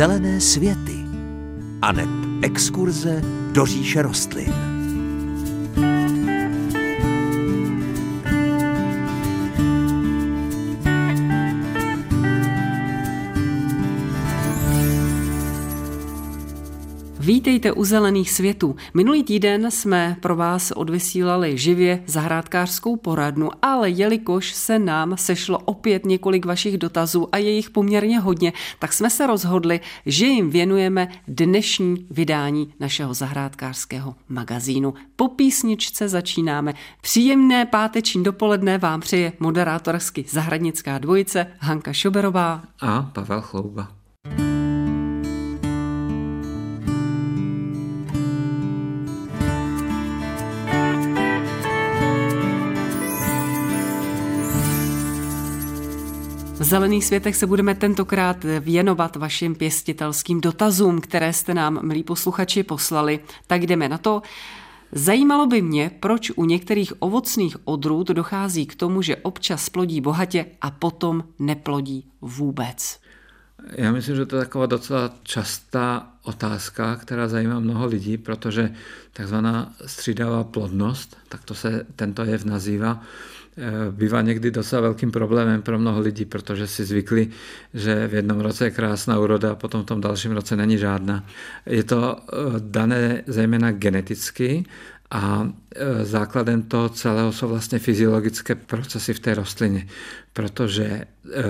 Zelené světy aneb exkurze do říše rostlin. Vítejte u Zelených světů. Minulý týden jsme pro vás odvysílali živě zahrádkářskou poradnu, ale jelikož se nám sešlo opět několik vašich dotazů a je jich poměrně hodně, tak jsme se rozhodli, že jim věnujeme dnešní vydání našeho zahrádkářského magazínu. Po písničce začínáme. Příjemné páteční dopoledne vám přeje moderátorsky zahradnická dvojice Hanka Šoberová a Pavel Chlouba. Zelených světech se budeme tentokrát věnovat vašim pěstitelským dotazům, které jste nám, milí posluchači, poslali. Tak jdeme na to. Zajímalo by mě, proč u některých ovocných odrůd dochází k tomu, že občas plodí bohatě a potom neplodí vůbec. Já myslím, že to je taková docela častá otázka, která zajímá mnoho lidí, protože takzvaná střídavá plodnost, tak to se tento jev nazývá, bývá někdy docela velkým problémem pro mnoho lidí, protože si zvykli, že v jednom roce je krásná úroda a potom v tom dalším roce není žádná. Je to eh, dané zejména geneticky a eh, základem toho celého jsou vlastně fyziologické procesy v té rostlině, protože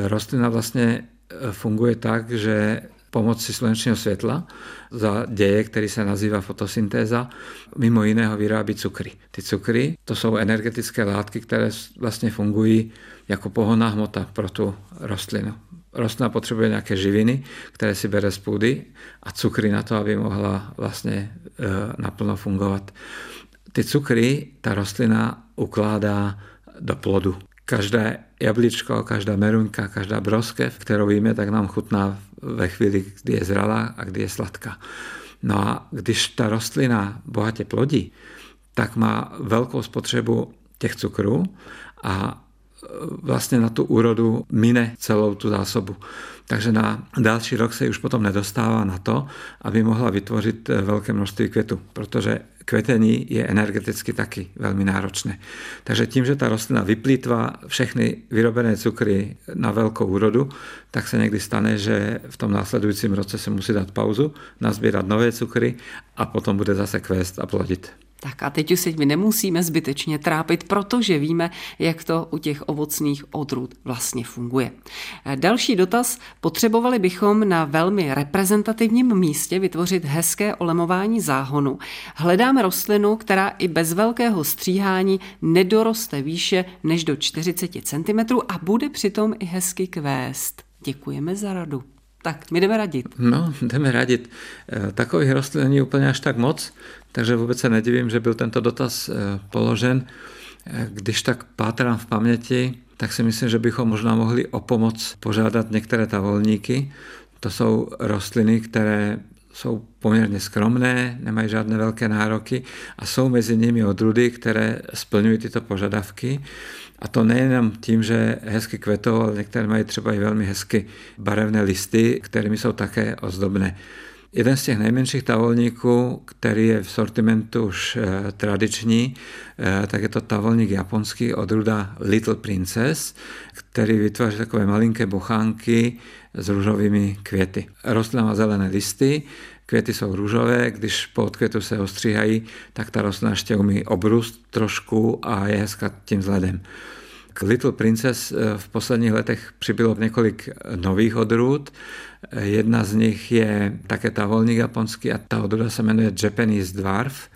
rostlina vlastně funguje tak, že pomocí slunečního světla za děje, který se nazývá fotosyntéza, mimo jiného vyrábí cukry. Ty cukry to jsou energetické látky, které vlastně fungují jako pohonná hmota pro tu rostlinu. Rostlina potřebuje nějaké živiny, které si bere z půdy a cukry na to, aby mohla vlastně e, naplno fungovat. Ty cukry ta rostlina ukládá do plodu. Každé jablíčko, každá merunka, každá broskev, kterou víme, tak nám chutná ve chvíli, kdy je zralá a kdy je sladká. No a když ta rostlina bohatě plodí, tak má velkou spotřebu těch cukrů a vlastně na tu úrodu mine celou tu zásobu. Takže na další rok se už potom nedostává na to, aby mohla vytvořit velké množství květu, protože kvetení je energeticky taky velmi náročné. Takže tím, že ta rostlina vyplýtvá všechny vyrobené cukry na velkou úrodu, tak se někdy stane, že v tom následujícím roce se musí dát pauzu, nazbírat nové cukry a potom bude zase kvést a plodit. Tak a teď už se mi nemusíme zbytečně trápit, protože víme, jak to u těch ovocných odrůd vlastně funguje. Další dotaz. Potřebovali bychom na velmi reprezentativním místě vytvořit hezké olemování záhonu. Hledáme rostlinu, která i bez velkého stříhání nedoroste výše než do 40 cm a bude přitom i hezky kvést. Děkujeme za radu. Tak, my jdeme radit. No, jdeme radit. E, takových rostlin není úplně až tak moc, takže vůbec se nedivím, že byl tento dotaz e, položen. E, když tak pátrám v paměti, tak si myslím, že bychom možná mohli o pomoc požádat některé tavolníky. To jsou rostliny, které jsou poměrně skromné, nemají žádné velké nároky a jsou mezi nimi odrudy, které splňují tyto požadavky. A to nejenom tím, že hezky kvetou, ale některé mají třeba i velmi hezky barevné listy, kterými jsou také ozdobné. Jeden z těch nejmenších tavolníků, který je v sortimentu už eh, tradiční, eh, tak je to tavolník japonský odruda Little Princess, který vytváří takové malinké bochánky s růžovými květy. Rostlina má zelené listy, květy jsou růžové, když po odkvětu se ostříhají, tak ta rostlina ještě umí obrůst trošku a je hezká tím vzhledem. K Little Princess eh, v posledních letech přibylo několik nových odrůd. Eh, jedna z nich je také tavolník japonský a ta odrůda se jmenuje Japanese Dwarf.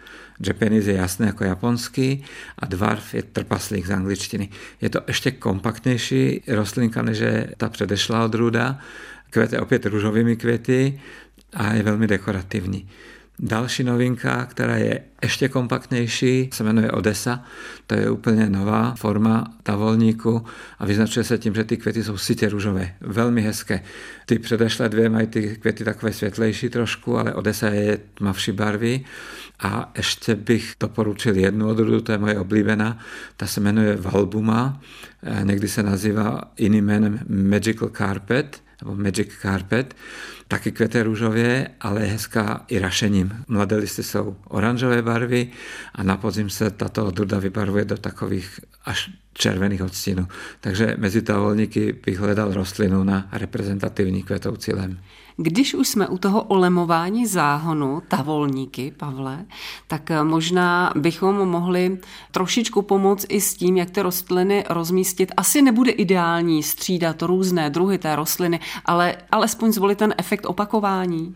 Japanese je jasné jako japonský a dwarf je trpaslík z angličtiny. Je to ještě kompaktnější rostlinka než je ta předešlá odrůda. Kvete opět růžovými květy a je velmi dekorativní. Další novinka, která je ještě kompaktnější, se jmenuje Odessa. To je úplně nová forma tavolníku a vyznačuje se tím, že ty květy jsou sitě růžové, velmi hezké. Ty předešlé dvě mají ty květy takové světlejší trošku, ale Odessa je tmavší barvy. A ještě bych doporučil jednu odrůdu, to je moje oblíbená, ta se jmenuje Valbuma, někdy se nazývá jiným jménem Magical Carpet, nebo Magic Carpet, taky kvete růžově, ale je hezká i rašením. Mladé listy jsou oranžové barvy a na podzim se tato odrůda vybarvuje do takových až červených odstínů. Takže mezi tavolníky bych hledal rostlinu na reprezentativní kvetoucí lem. Když už jsme u toho olemování záhonu, tavolníky, Pavle, tak možná bychom mohli trošičku pomoct i s tím, jak ty rostliny rozmístit. Asi nebude ideální střídat různé druhy té rostliny, ale alespoň zvolit ten efekt opakování.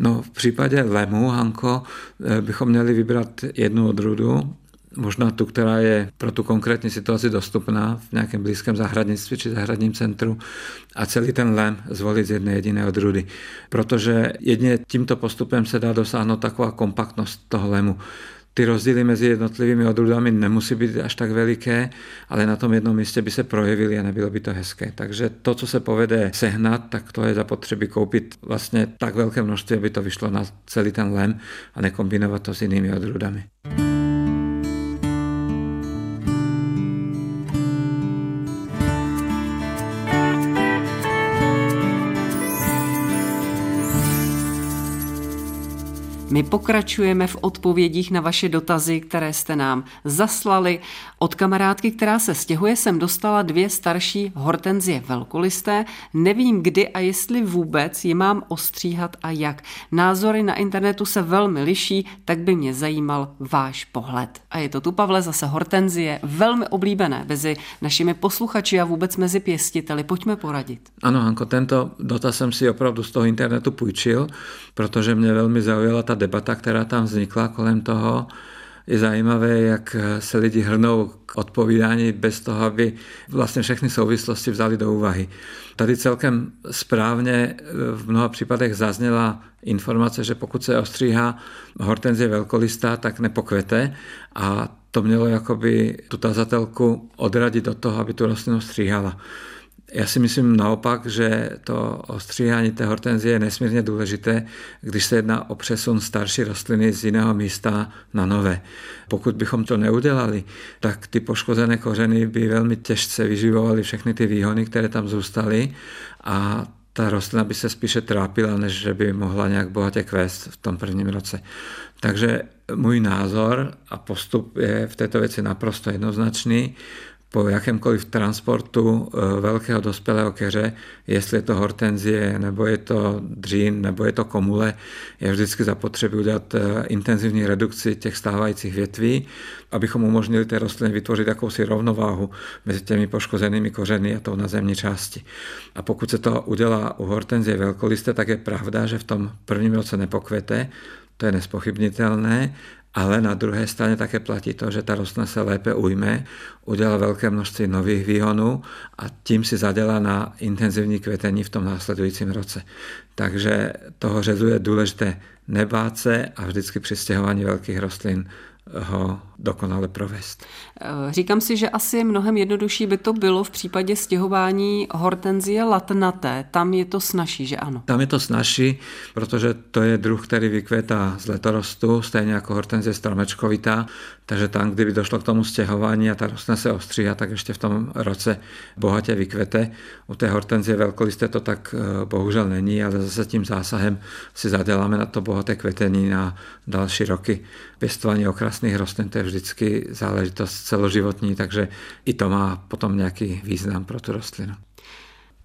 No, v případě lemu, Hanko, eh, bychom měli vybrat jednu odrůdu, možná tu, která je pro tu konkrétní situaci dostupná v nějakém blízkém zahradnictví či zahradním centru a celý ten lem zvolit z jedné jediné odrůdy. Protože jedině tímto postupem se dá dosáhnout taková kompaktnost toho lemu. Ty rozdíly mezi jednotlivými odrůdami nemusí být až tak veliké, ale na tom jednom místě by se projevily a nebylo by to hezké. Takže to, co se povede sehnat, tak to je zapotřebí koupit vlastně tak velké množství, aby to vyšlo na celý ten lem a nekombinovat to s jinými odrůdami. My pokračujeme v odpovědích na vaše dotazy, které jste nám zaslali. Od kamarádky, která se stěhuje, jsem dostala dvě starší hortenzie velkolisté. Nevím kdy a jestli vůbec ji mám ostříhat a jak. Názory na internetu se velmi liší, tak by mě zajímal váš pohled. A je to tu, Pavle, zase hortenzie, velmi oblíbené mezi našimi posluchači a vůbec mezi pěstiteli. Pojďme poradit. Ano, Hanko, tento dotaz jsem si opravdu z toho internetu půjčil, protože mě velmi zaujala ta debata, která tam vznikla kolem toho, je zajímavé, jak se lidi hrnou k odpovídání bez toho, aby vlastně všechny souvislosti vzali do úvahy. Tady celkem správně v mnoha případech zazněla informace, že pokud se ostříhá hortenzie velkolistá, tak nepokvete a to mělo jakoby tu tazatelku odradit od toho, aby tu rostlinu stříhala. Já si myslím naopak, že to ostříhání té hortenzie je nesmírně důležité, když se jedná o přesun starší rostliny z jiného místa na nové. Pokud bychom to neudělali, tak ty poškozené kořeny by velmi těžce vyživovaly všechny ty výhony, které tam zůstaly a ta rostlina by se spíše trápila, než že by mohla nějak bohatě kvést v tom prvním roce. Takže můj názor a postup je v této věci naprosto jednoznačný po jakémkoliv transportu eh, velkého dospělého keře, jestli je to hortenzie, nebo je to dřín, nebo je to komule, je vždycky zapotřebí udělat eh, intenzivní redukci těch stávajících větví, abychom umožnili té rostliny vytvořit jakousi rovnováhu mezi těmi poškozenými kořeny a tou nazemní části. A pokud se to udělá u hortenzie velkoliste, tak je pravda, že v tom prvním roce nepokvete, to je nespochybnitelné, ale na druhé straně také platí to, že ta rostlina se lépe ujme, udělá velké množství nových výhonů a tím si zadělá na intenzivní kvetení v tom následujícím roce. Takže toho řezu je důležité nebát se a vždycky při stěhování velkých rostlin ho dokonale provést. Eh, říkám si, že asi mnohem jednodušší by to bylo v případě stěhování hortenzie latnaté. Tam je to snažší, že ano? Tam je to snažší, protože to je druh, který vykvětá z letorostu, stejně jako hortenzie stromečkovitá, takže tam, kdyby došlo k tomu stěhování a ta rostlina se ostříhá, tak ještě v tom roce bohatě vykvete. U té hortenzie velkolisté to tak eh, bohužel není, ale zase tím zásahem si zaděláme na to bohaté kvetení na další roky. Pěstování okrasných rostlin to je vždycky záležitost celoživotní, takže i to má potom nějaký význam pro tu rostlinu.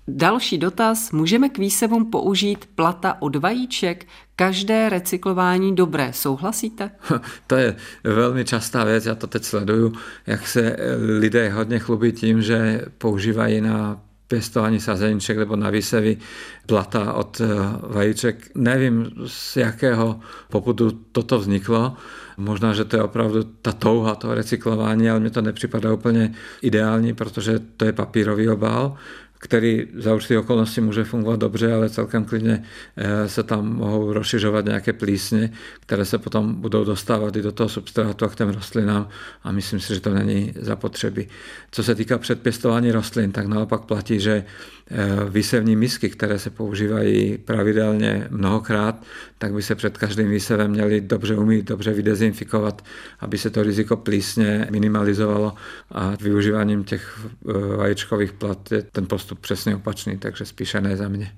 Další dotaz. Můžeme k výsevům použít plata od vajíček? Každé recyklování dobré. Souhlasíte? To je velmi častá věc. Já to teď sleduju, jak se lidé hodně chlubí tím, že používají na pěstování sazeniček nebo na výsevy plata od eh, vajíček. Nevím, z jakého popudu toto vzniklo. Možná, že to je opravdu ta touha toho recyklování, ale mně to nepřipadá úplně ideální, protože to je papírový obal který za určitých okolností může fungovat dobře, ale celkem klidně eh, se tam mohou rozšiřovat nějaké plísně, které se potom budou dostávat i do toho substrátu a k těm rostlinám a myslím si, že to není zapotřebí. Co se týká předpěstování rostlin, tak naopak platí, že výsevní misky, které se používají pravidelně mnohokrát, tak by se před každým výsevem měli dobře umít, dobře vydezinfikovat, aby se to riziko plísně minimalizovalo a využíváním těch eh, vajíčkových plat je ten postup přesně opačný, takže spíše ne za mě.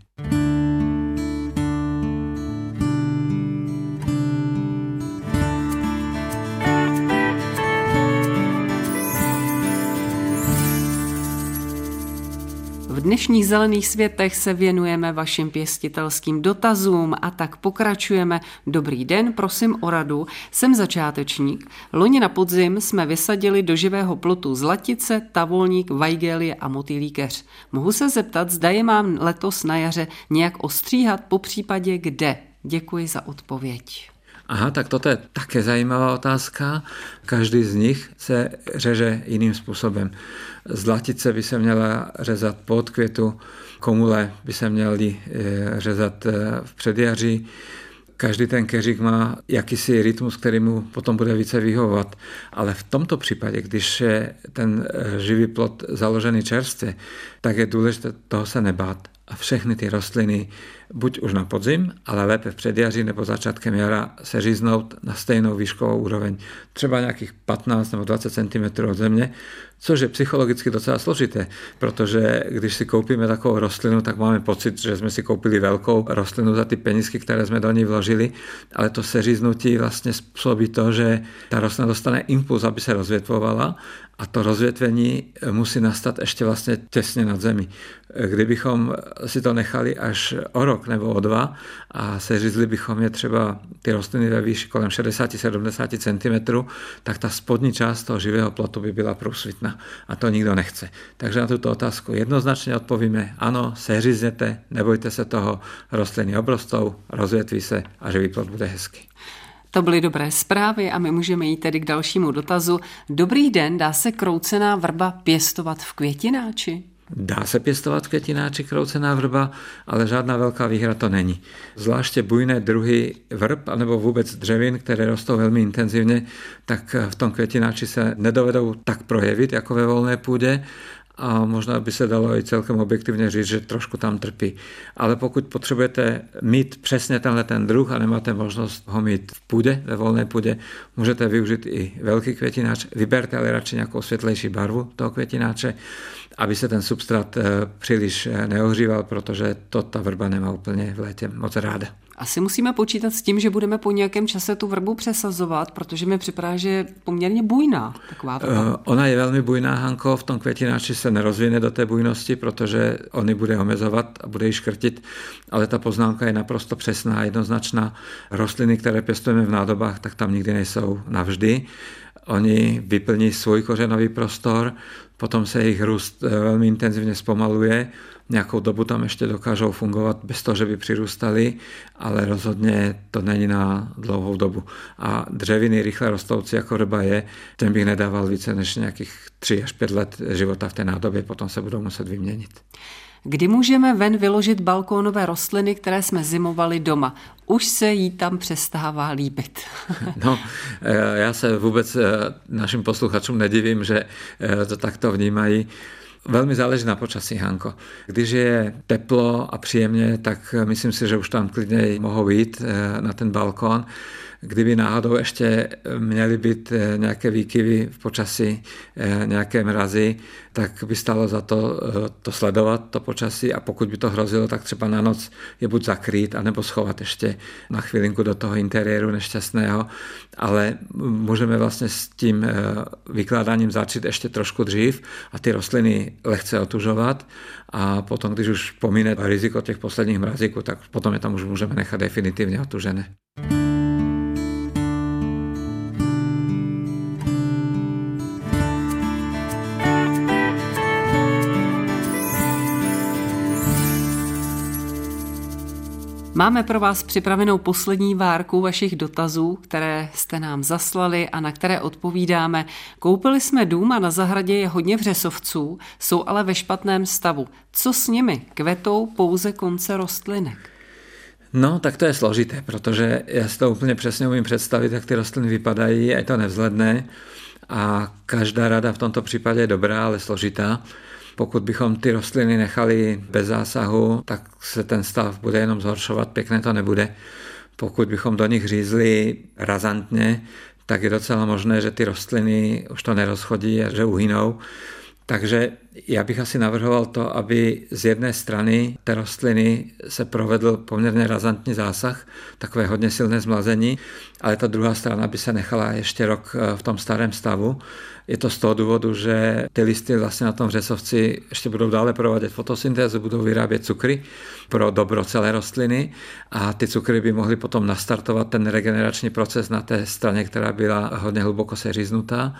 Dnešních zelených světech se věnujeme vašim pěstitelským dotazům a tak pokračujeme. Dobrý den, prosím o radu. Jsem začátečník. Loni na podzim jsme vysadili do živého plotu zlatice, tavolník, vajgelie a motýlí keř. Mohu se zeptat, zda je mám letos na jaře nějak ostříhat, po případě kde? Děkuji za odpověď. Aha, tak toto je také zajímavá otázka. Každý z nich se řeže jiným způsobem. Zlatice by se měla řezat pod květu, komule by se měly eh, řezat eh, v předjaří, každý ten keřík má jakýsi rytmus, který mu potom bude více vyhovovat. Ale v tomto případě, když je ten eh, živý plot založený čerstvě, tak je důležité toho se nebát a všechny ty rostliny buď už na podzim, ale lépe v předjaří nebo začátkem jara se říznout na stejnou výškovou úroveň, třeba nějakých 15 nebo 20 cm od země, což je psychologicky docela složité, protože když si koupíme takovou rostlinu, tak máme pocit, že jsme si koupili velkou rostlinu za ty penízky, které jsme do ní vložili, ale to seříznutí vlastně způsobí to, že ta rostlina dostane impuls, aby se rozvětvovala a to rozvětvení musí nastat ještě vlastně těsně nad zemi. Kdybychom si to nechali až o rok nebo o dva a seřízli bychom je třeba ty rostliny ve výši kolem 60-70 cm, tak ta spodní část toho živého plotu by byla průsvitná a to nikdo nechce. Takže na tuto otázku jednoznačně odpovíme ano, seřízněte, nebojte se toho, rostliny obrostou, rozvětví se a živý plot bude hezký. To byly dobré zprávy a my můžeme jít tedy k dalšímu dotazu. Dobrý den, dá se kroucená vrba pěstovat v květináči? Dá se pěstovat květináči kroucená vrba, ale žádná velká výhra to není. Zvláště bujné druhy vrb anebo vůbec dřevin, které rostou velmi intenzivně, tak v tom květináči se nedovedou tak projevit jako ve volné půdě a možná by se dalo i celkem objektivně říct, že trošku tam trpí. Ale pokud potřebujete mít přesně tenhle ten druh a nemáte možnost ho mít v půdě, ve volné půdě, můžete využít i velký květináč. Vyberte ale radši nějakou světlejší barvu toho květináče, aby se ten substrát eh, příliš eh, neohříval, protože to ta vrba nemá úplně v létě moc ráda. Asi musíme počítat s tím, že budeme po nějakém čase tu vrbu přesazovat, protože mi připadá, že je poměrně bujná taková vrba. Uh, ona je velmi bujná, Hanko, v tom květináči se nerozvine do té bujnosti, protože on ji bude omezovat a bude ji škrtit, ale ta poznámka je naprosto přesná, jednoznačná. Rostliny, které pěstujeme v nádobách, tak tam nikdy nejsou navždy. Oni vyplní svůj kořenový prostor, potom se jejich růst eh, velmi intenzivně zpomaluje, nějakou dobu tam ještě dokážou fungovat bez toho, že by přirůstali, ale rozhodně to není na dlouhou dobu. A dřeviny rychle rostoucí jako ryba je, ten bych nedával více než nějakých 3 až 5 let života v té nádobě, potom se budou muset vyměnit. Kdy můžeme ven vyložit balkónové rostliny, které jsme zimovali doma? Už se jí tam přestává líbit. no, eh, já se vůbec eh, našim posluchačům nedivím, že eh, to takto vnímají. Velmi záleží na počasí, Hanko. Když je teplo a příjemně, tak myslím si, že už tam klidně mohou jít na ten balkón kdyby náhodou ještě měly být eh, nějaké výkyvy v počasí, eh, nějaké mrazy, tak by stalo za to eh, to sledovat, to počasí. A pokud by to hrozilo, tak třeba na noc je buď zakrýt, anebo schovat ještě na chvilinku do toho interiéru nešťastného, ale můžeme vlastně s tím vykládáním začít ještě trošku dřív a ty rostliny lehce otužovat. A potom, když už pomine riziko těch posledních mrazíků, tak potom je tam už můžeme nechat definitivně otužené. Máme pro vás připravenou poslední várku vašich dotazů, které jste nám zaslali a na které odpovídáme. Koupili jsme dům a na zahradě je hodně vřesovců, jsou ale ve špatném stavu. Co s nimi? Kvetou pouze konce rostlinek. No, tak to je složité, protože já si to úplně přesně umím představit, jak ty rostliny vypadají, je to nevzhledné a každá rada v tomto případě je dobrá, ale složitá. Pokud bychom ty rostliny nechali bez zásahu, tak se ten stav bude jenom zhoršovat, pěkné to nebude. Pokud bychom do nich řízli razantně, tak je docela možné, že ty rostliny už to nerozchodí a že uhynou. Takže já bych asi navrhoval to, aby z jedné strany té rostliny se provedl poměrně razantní zásah, takové hodně silné zmlazení, ale ta druhá strana by se nechala ještě rok eh, v tom starém stavu. Je to z toho důvodu, že ty listy vlastně na tom řesovci ještě budou dále provádět fotosyntézu, budou vyrábět cukry pro dobro celé rostliny a ty cukry by mohly potom nastartovat ten regenerační proces na té straně, která byla hodně hluboko seříznutá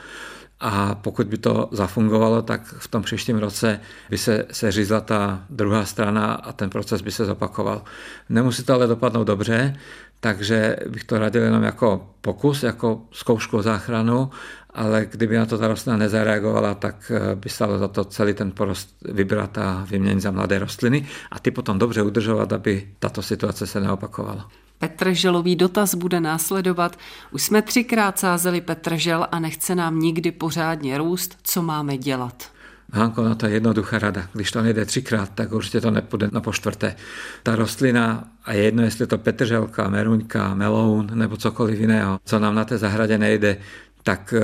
a pokud by to zafungovalo, tak v tom příštím roce by se seřízla ta druhá strana a ten proces by se zopakoval. Nemusí to ale dopadnout dobře, takže bych to radil jenom jako pokus, jako zkoušku záchranu, ale kdyby na to ta rostlina nezareagovala, tak eh, by stalo za to celý ten porost vybrat a vyměnit za mladé rostliny a ty potom dobře udržovat, aby tato situace se neopakovala. Petrželový dotaz bude následovat. Už jsme třikrát sázeli petržel a nechce nám nikdy pořádně růst. Co máme dělat? Hanko, no to je jednoduchá rada. Když to nejde třikrát, tak určitě to nepůjde na poštvrté. Ta rostlina, a je jedno, jestli je to petrželka, meruňka, meloun nebo cokoliv jiného, co nám na té zahradě nejde, tak eh,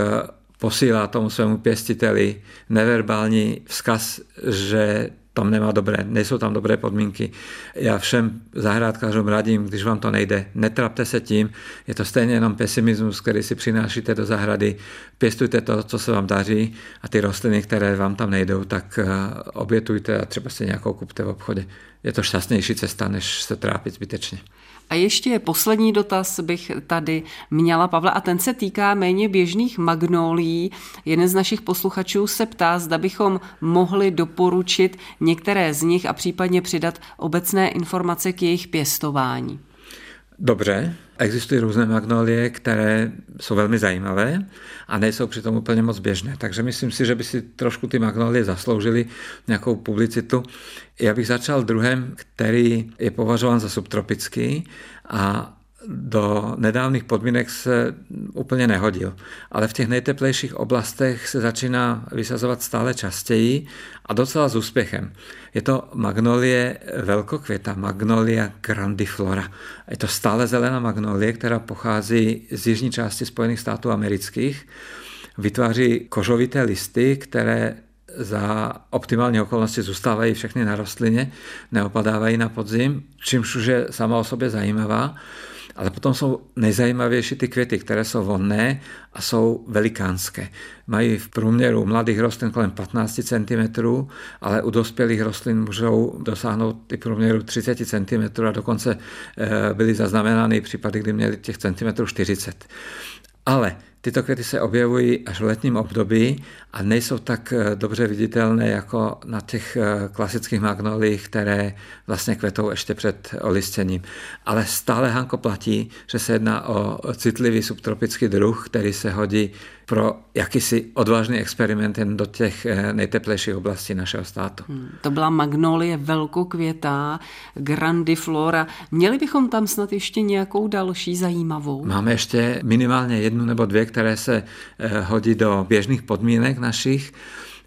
posílá tomu svému pěstiteli neverbální vzkaz, že tam nemá dobré, nejsou tam dobré podmínky. Já všem zahrádkářům radím, když vám to nejde, netrapte se tím, je to stejně jenom pesimismus, který si přinášíte do zahrady, pěstujte to, co se vám daří a ty rostliny, které vám tam nejdou, tak eh, obětujte a třeba si nějakou kupte v obchodě. Je to šťastnější cesta, než se trápit zbytečně. A ještě poslední dotaz bych tady měla, Pavle, a ten se týká méně běžných magnolí. Jeden z našich posluchačů se ptá, zda bychom mohli doporučit některé z nich a případně přidat obecné informace k jejich pěstování. Dobře, existují různé magnolie, které jsou velmi zajímavé a nejsou přitom úplně moc běžné. Takže myslím si, že by si trošku ty magnolie zasloužily nějakou publicitu. Já bych začal druhem, který je považován za subtropický a do nedávných podmínek se úplně nehodil. Ale v těch nejteplejších oblastech se začíná vysazovat stále častěji a docela s úspěchem. Je to magnolie velkokvěta, magnolia grandiflora. Je to stále zelená magnolie, která pochází z jižní části Spojených států amerických. Vytváří kožovité listy, které za optimální okolnosti zůstávají všechny na rostlině, neopadávají na podzim, čímž už je sama o sobě zajímavá. Ale potom jsou nejzajímavější ty květy, které jsou vonné a jsou velikánské. Mají v průměru mladých rostlin kolem 15 cm, ale u dospělých rostlin můžou dosáhnout i průměru 30 cm a dokonce eh, byly zaznamenány případy, kdy měli těch centimetrů 40. Ale Tyto květy se objevují až v letním období a nejsou tak eh, dobře viditelné jako na těch eh, klasických magnolích, které vlastně kvetou ještě před olistěním. Ale stále Hanko platí, že se jedná o citlivý subtropický druh, který se hodí pro jakýsi odvážný experiment jen do těch eh, nejteplejších oblastí našeho státu. Hmm, to byla magnolie velkokvětá, grandiflora. Měli bychom tam snad ještě nějakou další zajímavou? Máme ještě minimálně jednu nebo dvě, které se eh, hodí do běžných podmínek našich.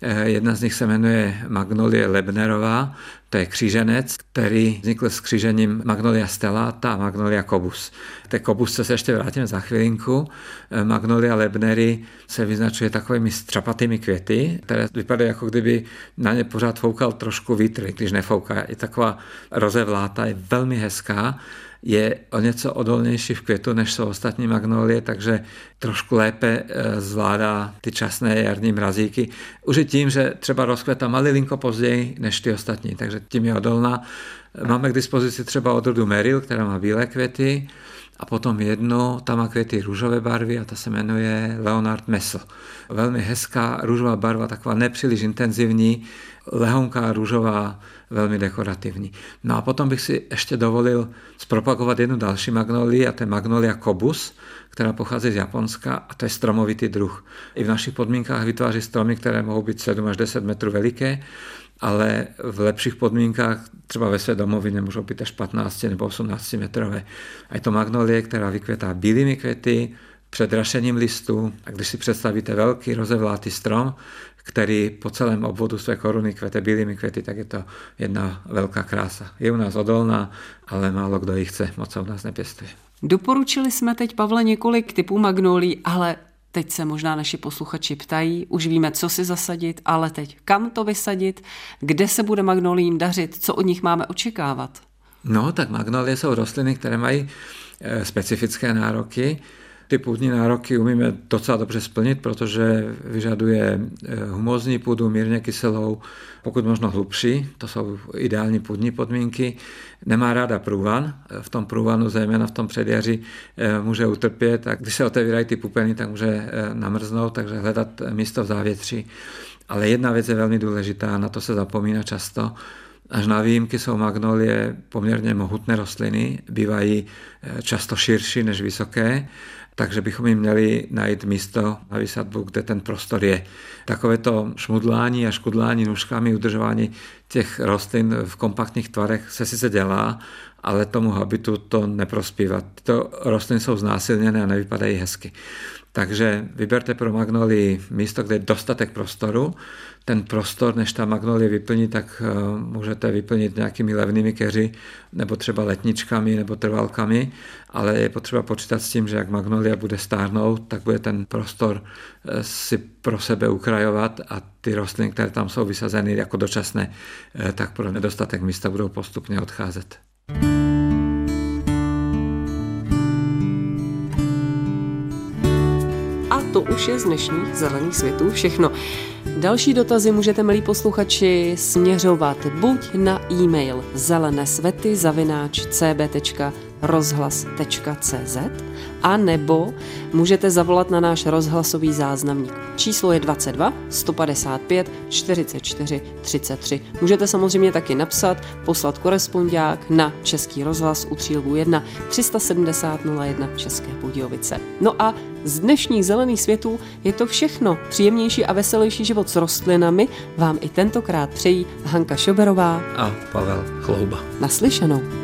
Eh, jedna z nich se jmenuje Magnolie Lebnerová, to je kříženec, který vznikl s křížením Magnolia stellata a Magnolia kobus. Té kobusce se ještě vrátíme za chvilinku. Eh, Magnolia Lebnery se vyznačuje takovými střapatými květy, které vypadají jako kdyby na ně pořád foukal trošku vítr, když nefouká. Je taková rozevláta, je velmi hezká je o něco odolnější v květu, než jsou ostatní magnolie, takže trošku lépe eh, zvládá ty časné jarní mrazíky. Už i tím, že třeba rozkvětá malilinko později než ty ostatní, takže tím je odolná. Máme k dispozici třeba odrodu Meril, která má bílé květy, a potom jedno, tam má květy růžové barvy a ta se jmenuje Leonard Messel. Velmi hezká růžová barva, taková nepříliš intenzivní, lehonká růžová, velmi dekorativní. No a potom bych si ještě dovolil zpropagovat jednu další magnolii a to je magnolia kobus, která pochází z Japonska a to je stromovitý druh. I v našich podmínkách vytváří stromy, které mohou být 7 až 10 metrů veliké, ale v lepších podmínkách, třeba ve své domovině, můžou být až 15 nebo 18 metrové. A je to magnolie, která vykvětá bílými květy, před rašením listů. A když si představíte velký rozevlátý strom, který po celém obvodu své koruny kvete bílými květy, tak je to jedna velká krása. Je u nás odolná, ale málo kdo ji chce, moc se u nás nepěstuje. Doporučili jsme teď, Pavle, několik typů magnolí, ale teď se možná naši posluchači ptají, už víme, co si zasadit, ale teď kam to vysadit, kde se bude magnolím dařit, co od nich máme očekávat? No, tak magnolie jsou rostliny, které mají eh, specifické nároky. Ty půdní nároky umíme docela dobře splnit, protože vyžaduje eh, humózní půdu, mírně kyselou, pokud možno hlubší, to jsou ideální půdní podmínky. Nemá ráda průvan, v tom průvanu, zejména v tom předjaří, eh, může utrpět a když se otevírají ty pupeny, tak může namrznout, takže hledat místo v závětří. Ale jedna věc je velmi důležitá, na to se zapomíná často, Až na výjimky jsou magnolie poměrně mohutné rostliny, bývají eh, často širší než vysoké, takže bychom jim měli najít místo na vysadbu, kde ten prostor je. Takové to šmudlání a škudlání nůžkami, udržování těch rostlin v kompaktních tvarech se sice dělá, ale tomu habitu to neprospívá. Tyto rostliny jsou znásilněné a nevypadají hezky. Takže vyberte pro magnolii místo, kde je dostatek prostoru. Ten prostor, než ta magnolie vyplní, tak eh, můžete vyplnit nějakými levnými keři, nebo třeba letničkami, nebo trvalkami, ale je potřeba počítat s tím, že jak magnolia bude stárnout, tak bude ten prostor eh, si pro sebe ukrajovat a ty rostliny, které tam jsou vysazeny jako dočasné, eh, tak pro nedostatek místa budou postupně odcházet. to už je z dnešních zelených světů všechno. Další dotazy můžete, milí posluchači, směřovat buď na e-mail zelenesvety zavináč cb.rozhlas.cz a nebo můžete zavolat na náš rozhlasový záznamník. Číslo je 22 155 44 33. Můžete samozřejmě taky napsat, poslat korespondiák na Český rozhlas u Třílvu 1 370 01 České Budějovice. No a z dnešních zelených světů je to všechno. Příjemnější a veselější život s rostlinami vám i tentokrát přejí Hanka Šoberová a Pavel Chlouba. Naslyšenou.